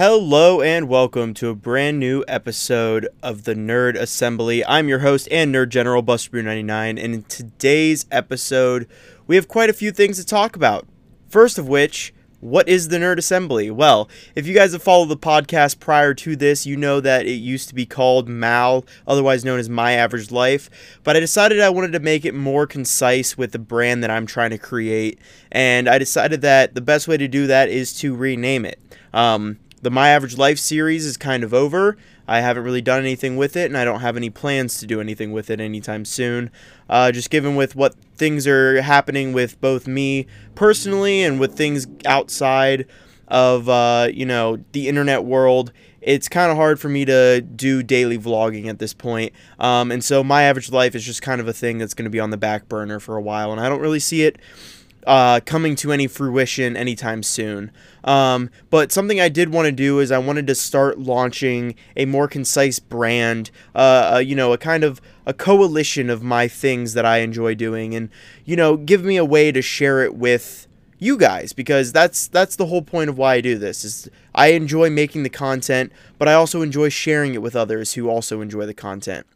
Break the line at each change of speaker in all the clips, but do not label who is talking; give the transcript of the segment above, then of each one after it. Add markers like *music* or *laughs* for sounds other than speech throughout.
Hello and welcome to a brand new episode of the Nerd Assembly. I'm your host and Nerd General Buster 99 and in today's episode we have quite a few things to talk about. First of which, what is the Nerd Assembly? Well, if you guys have followed the podcast prior to this, you know that it used to be called MAL, otherwise known as My Average Life, but I decided I wanted to make it more concise with the brand that I'm trying to create, and I decided that the best way to do that is to rename it. Um, the My Average Life series is kind of over. I haven't really done anything with it, and I don't have any plans to do anything with it anytime soon. Uh, just given with what things are happening with both me personally and with things outside of uh, you know the internet world, it's kind of hard for me to do daily vlogging at this point. Um, and so my average life is just kind of a thing that's going to be on the back burner for a while, and I don't really see it uh, coming to any fruition anytime soon. Um, but something I did want to do is I wanted to start launching a more concise brand, uh, uh, you know, a kind of a coalition of my things that I enjoy doing, and you know, give me a way to share it with you guys because that's that's the whole point of why I do this is I enjoy making the content but I also enjoy sharing it with others who also enjoy the content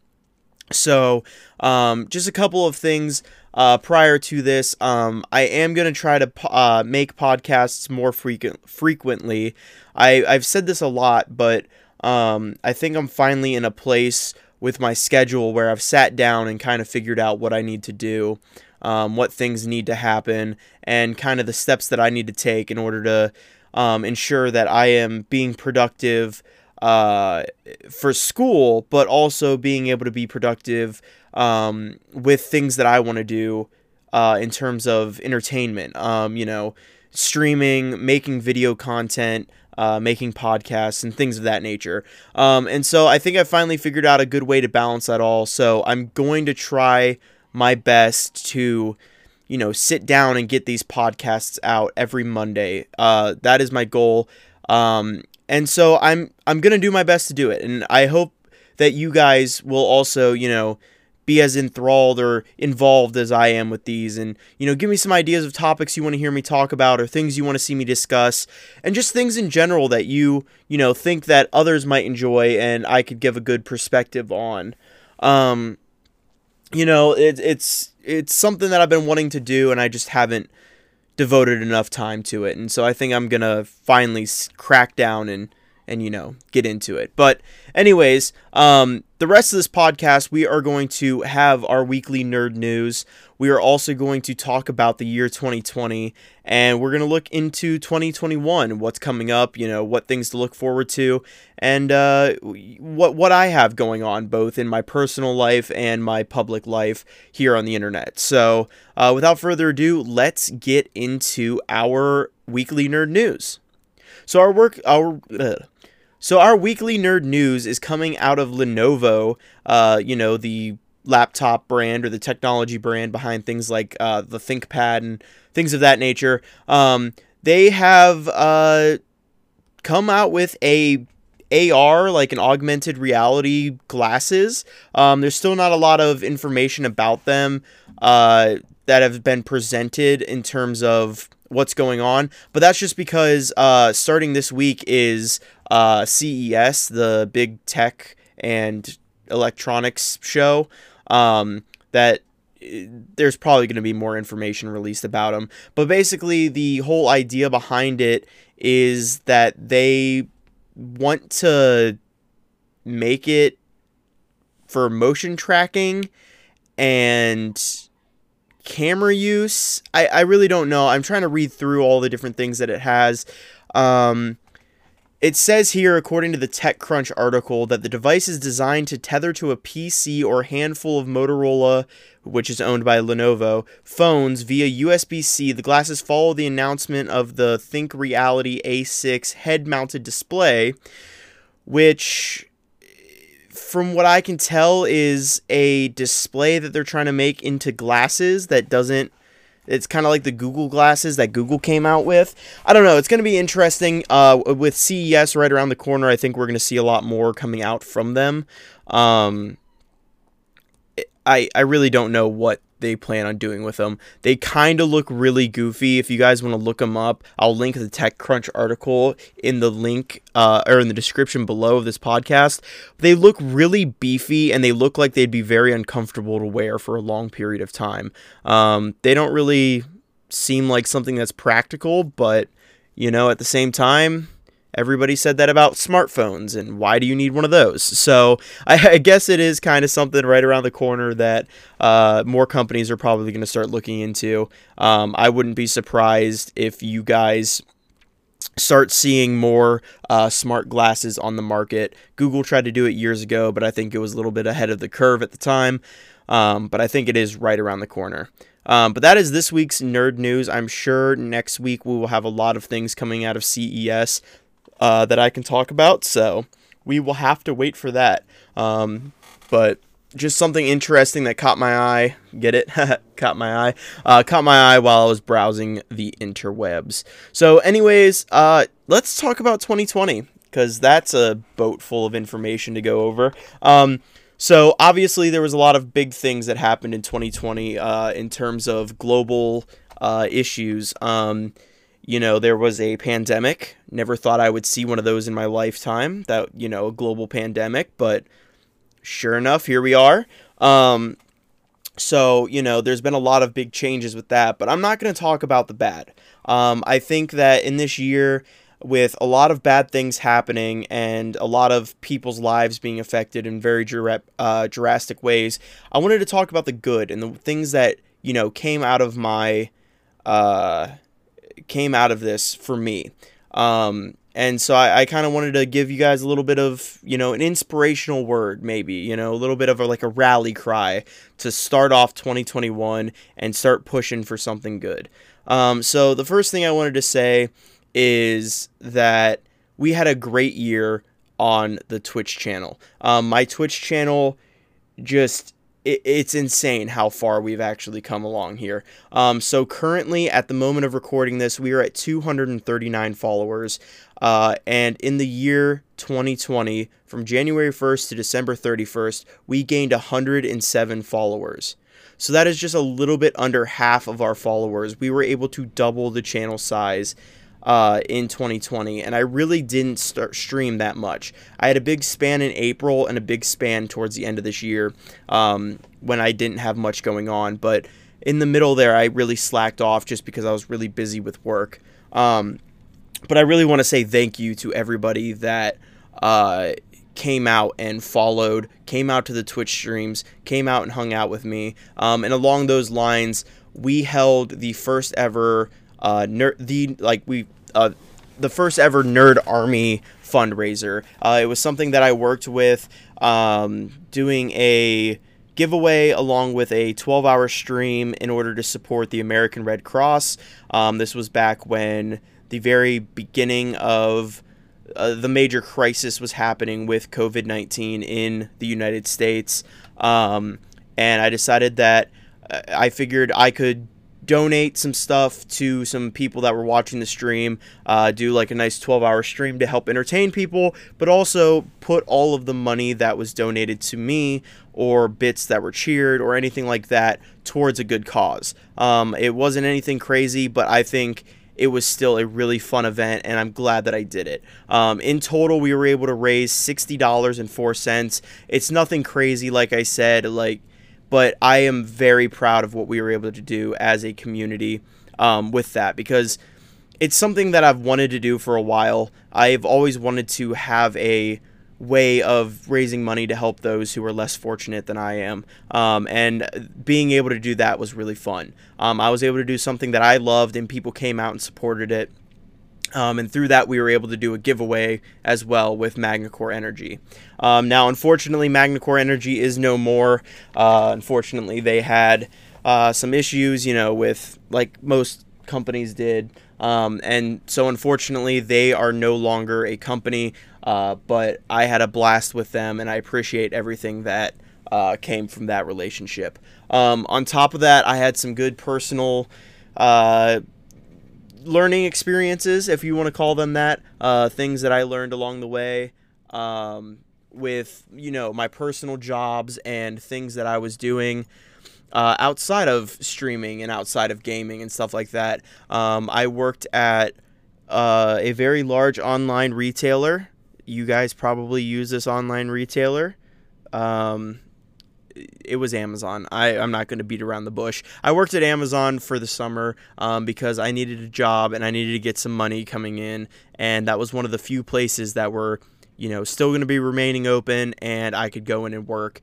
so um, just a couple of things uh, prior to this, um, I am going to try to uh, make podcasts more frequent frequently. I, I've said this a lot, but um, I think I'm finally in a place with my schedule where I've sat down and kind of figured out what I need to do, um, what things need to happen, and kind of the steps that I need to take in order to um, ensure that I am being productive uh, for school, but also being able to be productive um, with things that I want to do uh, in terms of entertainment. Um, you know, streaming, making video content, uh, making podcasts, and things of that nature. Um, and so I think I finally figured out a good way to balance that all. So I'm going to try my best to you know sit down and get these podcasts out every monday uh, that is my goal um, and so i'm i'm gonna do my best to do it and i hope that you guys will also you know be as enthralled or involved as I am with these. And you know give me some ideas of topics you want to hear me talk about or things you want to see me discuss and just things in general that you you know think that others might enjoy and I could give a good perspective on. Um you know it, it's it's something that I've been wanting to do and I just haven't devoted enough time to it. And so I think I'm going to finally crack down and and you know get into it. But anyways um the rest of this podcast we are going to have our weekly nerd news. We are also going to talk about the year 2020 and we're going to look into 2021 what's coming up you know what things to look forward to and uh, what what i have going on both in my personal life and my public life here on the internet. So uh, without further ado let's get into our weekly nerd news. So our work our so our weekly nerd news is coming out of Lenovo, uh, you know, the laptop brand or the technology brand behind things like uh, the ThinkPad and things of that nature. Um, they have uh, come out with a AR, like an augmented reality glasses. Um, there's still not a lot of information about them uh, that have been presented in terms of what's going on, but that's just because uh, starting this week is uh, CES, the big tech and electronics show. Um, that eh, there's probably going to be more information released about them. But basically, the whole idea behind it is that they want to make it for motion tracking and camera use. I, I really don't know. I'm trying to read through all the different things that it has. Um, it says here, according to the TechCrunch article, that the device is designed to tether to a PC or handful of Motorola, which is owned by Lenovo, phones via USB C. The glasses follow the announcement of the ThinkReality A6 head mounted display, which, from what I can tell, is a display that they're trying to make into glasses that doesn't it's kind of like the Google glasses that Google came out with. I don't know. It's going to be interesting. Uh, with CES right around the corner, I think we're going to see a lot more coming out from them. Um, I I really don't know what they plan on doing with them. They kind of look really goofy. If you guys want to look them up, I'll link the TechCrunch article in the link uh, or in the description below of this podcast. They look really beefy and they look like they'd be very uncomfortable to wear for a long period of time. Um, they don't really seem like something that's practical, but you know, at the same time, everybody said that about smartphones and why do you need one of those? So i, I guess it is kind of something right around the corner that uh, more companies are probably going to start looking into. Um, i wouldn't be surprised if you guys start seeing more uh, smart glasses on the market. Google tried to do it years ago but i think it was a little bit ahead of the curve at the time. Um, but i think it is right around the corner. Um, but that is this week's nerd news. I'm sure next week we will have a lot of things coming out of CES uh, that I can talk about. So we will have to wait for that. Um, but just something interesting that caught my eye. Get it? *laughs* caught my eye. Uh, caught my eye while I was browsing the interwebs. So, anyways, uh, let's talk about 2020 because that's a boat full of information to go over. Um, so, obviously, there was a lot of big things that happened in 2020 uh, in terms of global uh, issues. Um, you know, there was a pandemic. Never thought I would see one of those in my lifetime. That, you know, a global pandemic, but sure enough, here we are. Um, so, you know, there's been a lot of big changes with that, but I'm not going to talk about the bad. Um, I think that in this year, with a lot of bad things happening and a lot of people's lives being affected in very uh, drastic ways, I wanted to talk about the good and the things that, you know, came out of my. Uh, came out of this for me. Um, and so I, I kind of wanted to give you guys a little bit of, you know, an inspirational word, maybe, you know, a little bit of a, like a rally cry to start off 2021 and start pushing for something good. Um, so the first thing I wanted to say is that we had a great year on the Twitch channel. Um, my Twitch channel just it, it's insane how far we've actually come along here. Um, so currently, at the moment of recording this, we are at 239 followers. Uh, and in the year 2020, from January 1st to December 31st, we gained 107 followers. So that is just a little bit under half of our followers. We were able to double the channel size uh, in 2020, and I really didn't start stream that much. I had a big span in April and a big span towards the end of this year um, when I didn't have much going on, but in the middle there, I really slacked off just because I was really busy with work. Um, but I really want to say thank you to everybody that uh, came out and followed, came out to the Twitch streams, came out and hung out with me. Um, and along those lines, we held the first ever uh, ner- the like we uh, the first ever Nerd Army fundraiser. Uh, it was something that I worked with um, doing a giveaway along with a 12 hour stream in order to support the American Red Cross. Um, this was back when the very beginning of uh, the major crisis was happening with COVID 19 in the United States. Um, and I decided that uh, I figured I could donate some stuff to some people that were watching the stream, uh, do like a nice 12 hour stream to help entertain people, but also put all of the money that was donated to me or bits that were cheered or anything like that towards a good cause. Um, it wasn't anything crazy, but I think it was still a really fun event, and I'm glad that I did it. Um, in total, we were able to raise $60.04. It's nothing crazy, like I said, like but I am very proud of what we were able to do as a community um, with that because it's something that I've wanted to do for a while. I've always wanted to have a way of raising money to help those who are less fortunate than I am. Um, and being able to do that was really fun. Um, I was able to do something that I loved, and people came out and supported it. Um, and through that, we were able to do a giveaway as well with MagnaCore Energy. Um, now, unfortunately, MagnaCore Energy is no more. Uh, unfortunately, they had uh, some issues, you know, with like most companies did. Um, and so, unfortunately, they are no longer a company. Uh, but I had a blast with them, and I appreciate everything that uh, came from that relationship. Um, on top of that, I had some good personal uh, learning experiences, if you want to call them that, uh, things that I learned along the way um, with, you know, my personal jobs and things that I was doing. uh, outside of streaming and outside of gaming and stuff like that. Um, I worked at uh, a very large online retailer. You guys probably use this online retailer. Um, it was Amazon. I, I'm not going to beat around the bush. I worked at Amazon for the summer um, because I needed a job and I needed to get some money coming in. And that was one of the few places that were, you know, still going to be remaining open and I could go in and work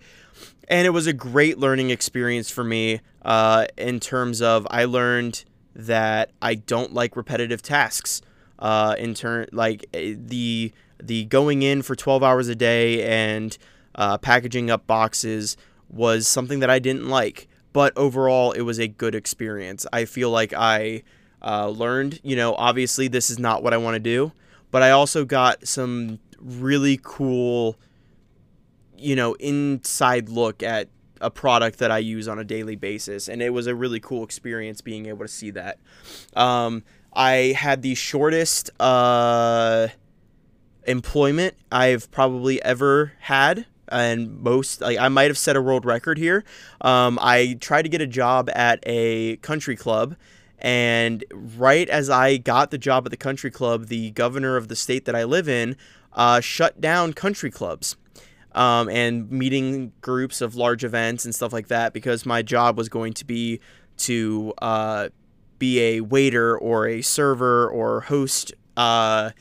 and it was a great learning experience for me uh, in terms of I learned that I don't like repetitive tasks. Uh, in turn, like eh, the the going in for 12 hours a day and uh, packaging up boxes was something that I didn't like. But overall, it was a good experience. I feel like I uh, learned, you know, obviously this is not what I want to do, but I also got some really cool you know, inside look at a product that I use on a daily basis. And it was a really cool experience being able to see that. Um, I had the shortest uh, employment I've probably ever had. And most, like, I might have set a world record here. Um, I tried to get a job at a country club. And right as I got the job at the country club, the governor of the state that I live in uh, shut down country clubs um, and meeting groups of large events and stuff like that because my job was going to be to uh, be a waiter or a server or host uh,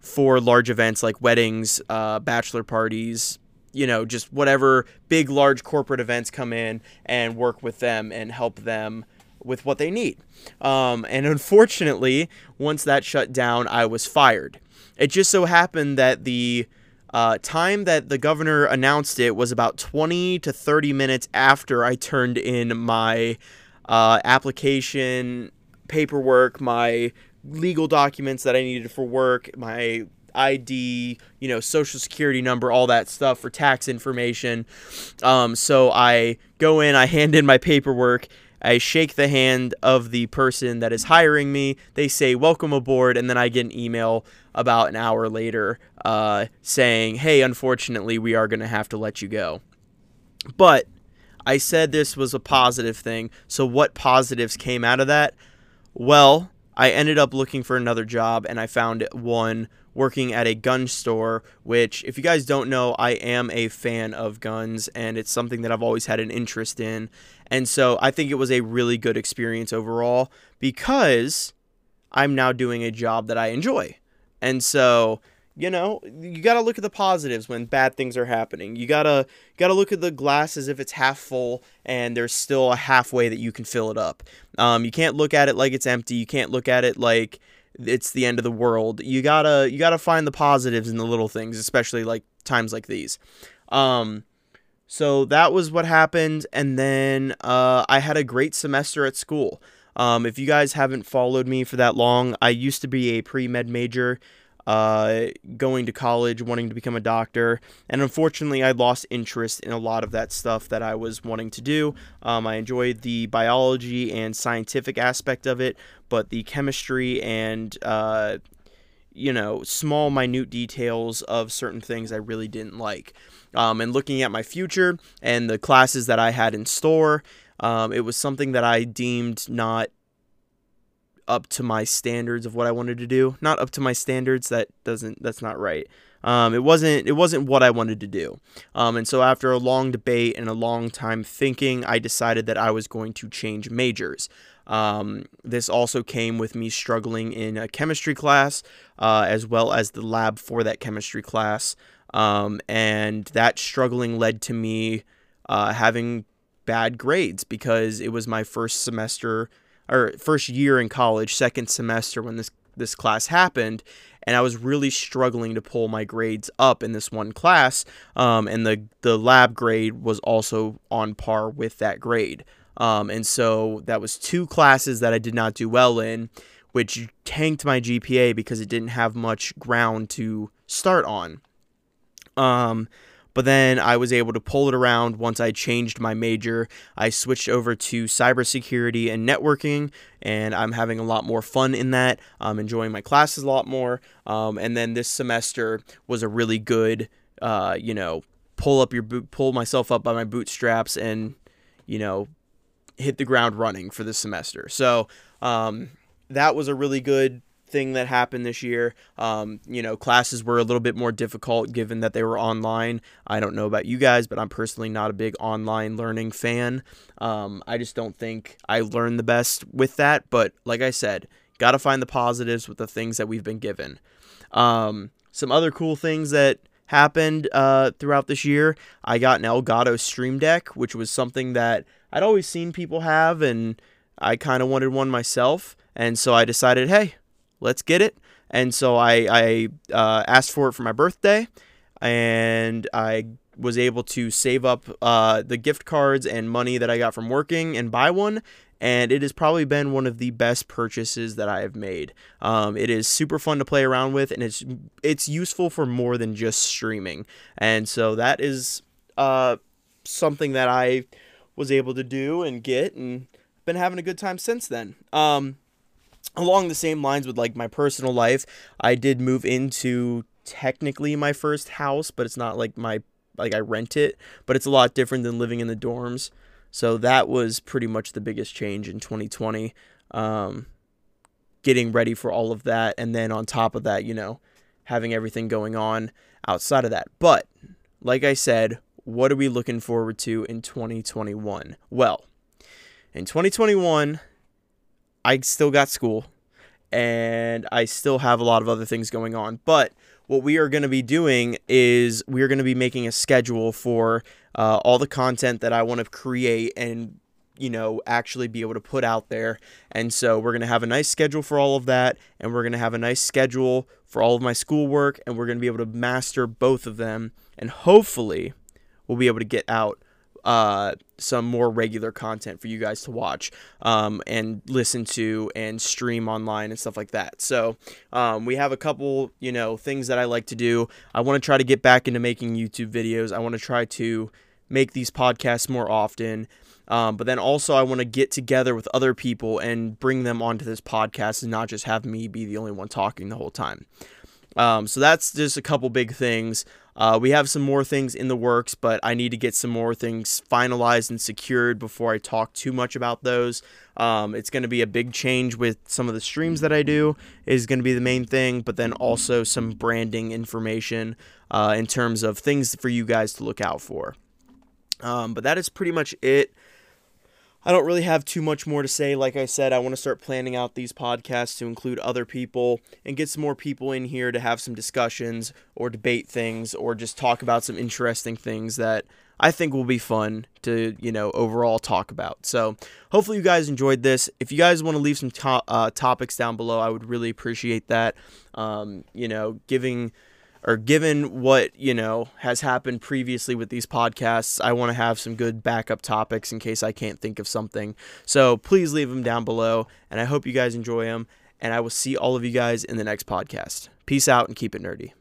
for large events like weddings, uh, bachelor parties, you know, just whatever big, large corporate events come in and work with them and help them with what they need. Um, and unfortunately, once that shut down, I was fired. It just so happened that the uh, time that the governor announced it was about 20 to 30 minutes after I turned in my uh, application paperwork, my legal documents that I needed for work, my ID, you know, social security number, all that stuff for tax information. Um, so I go in, I hand in my paperwork, I shake the hand of the person that is hiring me. They say, Welcome aboard. And then I get an email about an hour later uh, saying, Hey, unfortunately, we are going to have to let you go. But I said this was a positive thing. So, what positives came out of that? Well, I ended up looking for another job and I found one working at a gun store, which, if you guys don't know, I am a fan of guns and it's something that I've always had an interest in. And so I think it was a really good experience overall because I'm now doing a job that I enjoy. And so, you know, you got to look at the positives when bad things are happening. You got to got to look at the glass as if it's half full and there's still a halfway that you can fill it up. Um, you can't look at it like it's empty. You can't look at it like it's the end of the world. You gotta you gotta find the positives in the little things, especially like times like these. Um, so that was what happened, and then uh, I had a great semester at school. Um, if you guys haven't followed me for that long, I used to be a pre med major uh, going to college, wanting to become a doctor. And unfortunately, I lost interest in a lot of that stuff that I was wanting to do. Um, I enjoyed the biology and scientific aspect of it, but the chemistry and uh, you know, small, minute details of certain things I really didn't like. Um, and looking at my future and the classes that I had in store, um, it was something that I deemed not up to my standards of what I wanted to do. Not up to my standards. That doesn't. That's not right. Um, it wasn't. It wasn't what I wanted to do. Um, and so after a long debate and a long time thinking, I decided that I was going to change majors. Um, this also came with me struggling in a chemistry class, uh, as well as the lab for that chemistry class. Um, and that struggling led to me uh, having bad grades because it was my first semester or first year in college, second semester when this this class happened, and I was really struggling to pull my grades up in this one class. Um, and the the lab grade was also on par with that grade. Um, and so that was two classes that I did not do well in, which tanked my GPA because it didn't have much ground to start on. Um, but then I was able to pull it around once I changed my major. I switched over to cybersecurity and networking, and I'm having a lot more fun in that. I'm enjoying my classes a lot more. Um, and then this semester was a really good, uh, you know, pull up your boot, pull myself up by my bootstraps, and you know, hit the ground running for this semester. So um, that was a really good thing that happened this year. Um, you know, classes were a little bit more difficult given that they were online. I don't know about you guys, but I'm personally not a big online learning fan. Um, I just don't think I learned the best with that. But like I said, got to find the positives with the things that we've been given. Um, some other cool things that happened uh, throughout this year. I got an Elgato Stream Deck, which was something that I'd always seen people have, and I kind of wanted one myself. And so I decided, hey, let's get it. And so I, I uh, asked for it for my birthday, and I was able to save up uh, the gift cards and money that I got from working and buy one. And it has probably been one of the best purchases that I have made. Um, it is super fun to play around with, and it's it's useful for more than just streaming. And so that is uh, something that I was able to do and get, and been having a good time since then. Um, along the same lines with like my personal life, I did move into technically my first house, but it's not like my like I rent it, but it's a lot different than living in the dorms. So that was pretty much the biggest change in 2020. Um, getting ready for all of that, and then on top of that, you know, having everything going on outside of that. But like I said, what are we looking forward to in 2021? Well, in 2021, I still got school and I still have a lot of other things going on. But what we are going to be doing is we are going to be making a schedule for uh, all the content that I want to create and you know actually be able to put out there and so we're going to have a nice schedule for all of that and we're going to have a nice schedule for all of my schoolwork and we're going to be able to master both of them and hopefully we'll be able to get out uh, some more regular content for you guys to watch um, and listen to and stream online and stuff like that. So um, we have a couple, you know, things that I like to do. I want to try to get back into making YouTube videos. I want to try to make these podcasts more often. Um, but then also, I want to get together with other people and bring them onto this podcast and not just have me be the only one talking the whole time. Um, so that's just a couple big things. Uh, we have some more things in the works, but I need to get some more things finalized and secured before I talk too much about those. Um, it's going to be a big change with some of the streams that I do is going to be the main thing, but then also some branding information uh, in terms of things for you guys to look out for. Um, but that is pretty much it. I don't really have too much more to say. Like I said, I want to start planning out these podcasts to include other people and get some more people in here to have some discussions or debate things or just talk about some interesting things that I think will be fun to, you know, overall talk about. So, hopefully, you guys enjoyed this. If you guys want to leave some to- uh, topics down below, I would really appreciate that. Um, you know, giving or given what you know has happened previously with these podcasts i want to have some good backup topics in case i can't think of something. So please leave them down below and i hope you guys enjoy them and i will see all of you guys in the next podcast. Peace out and keep it nerdy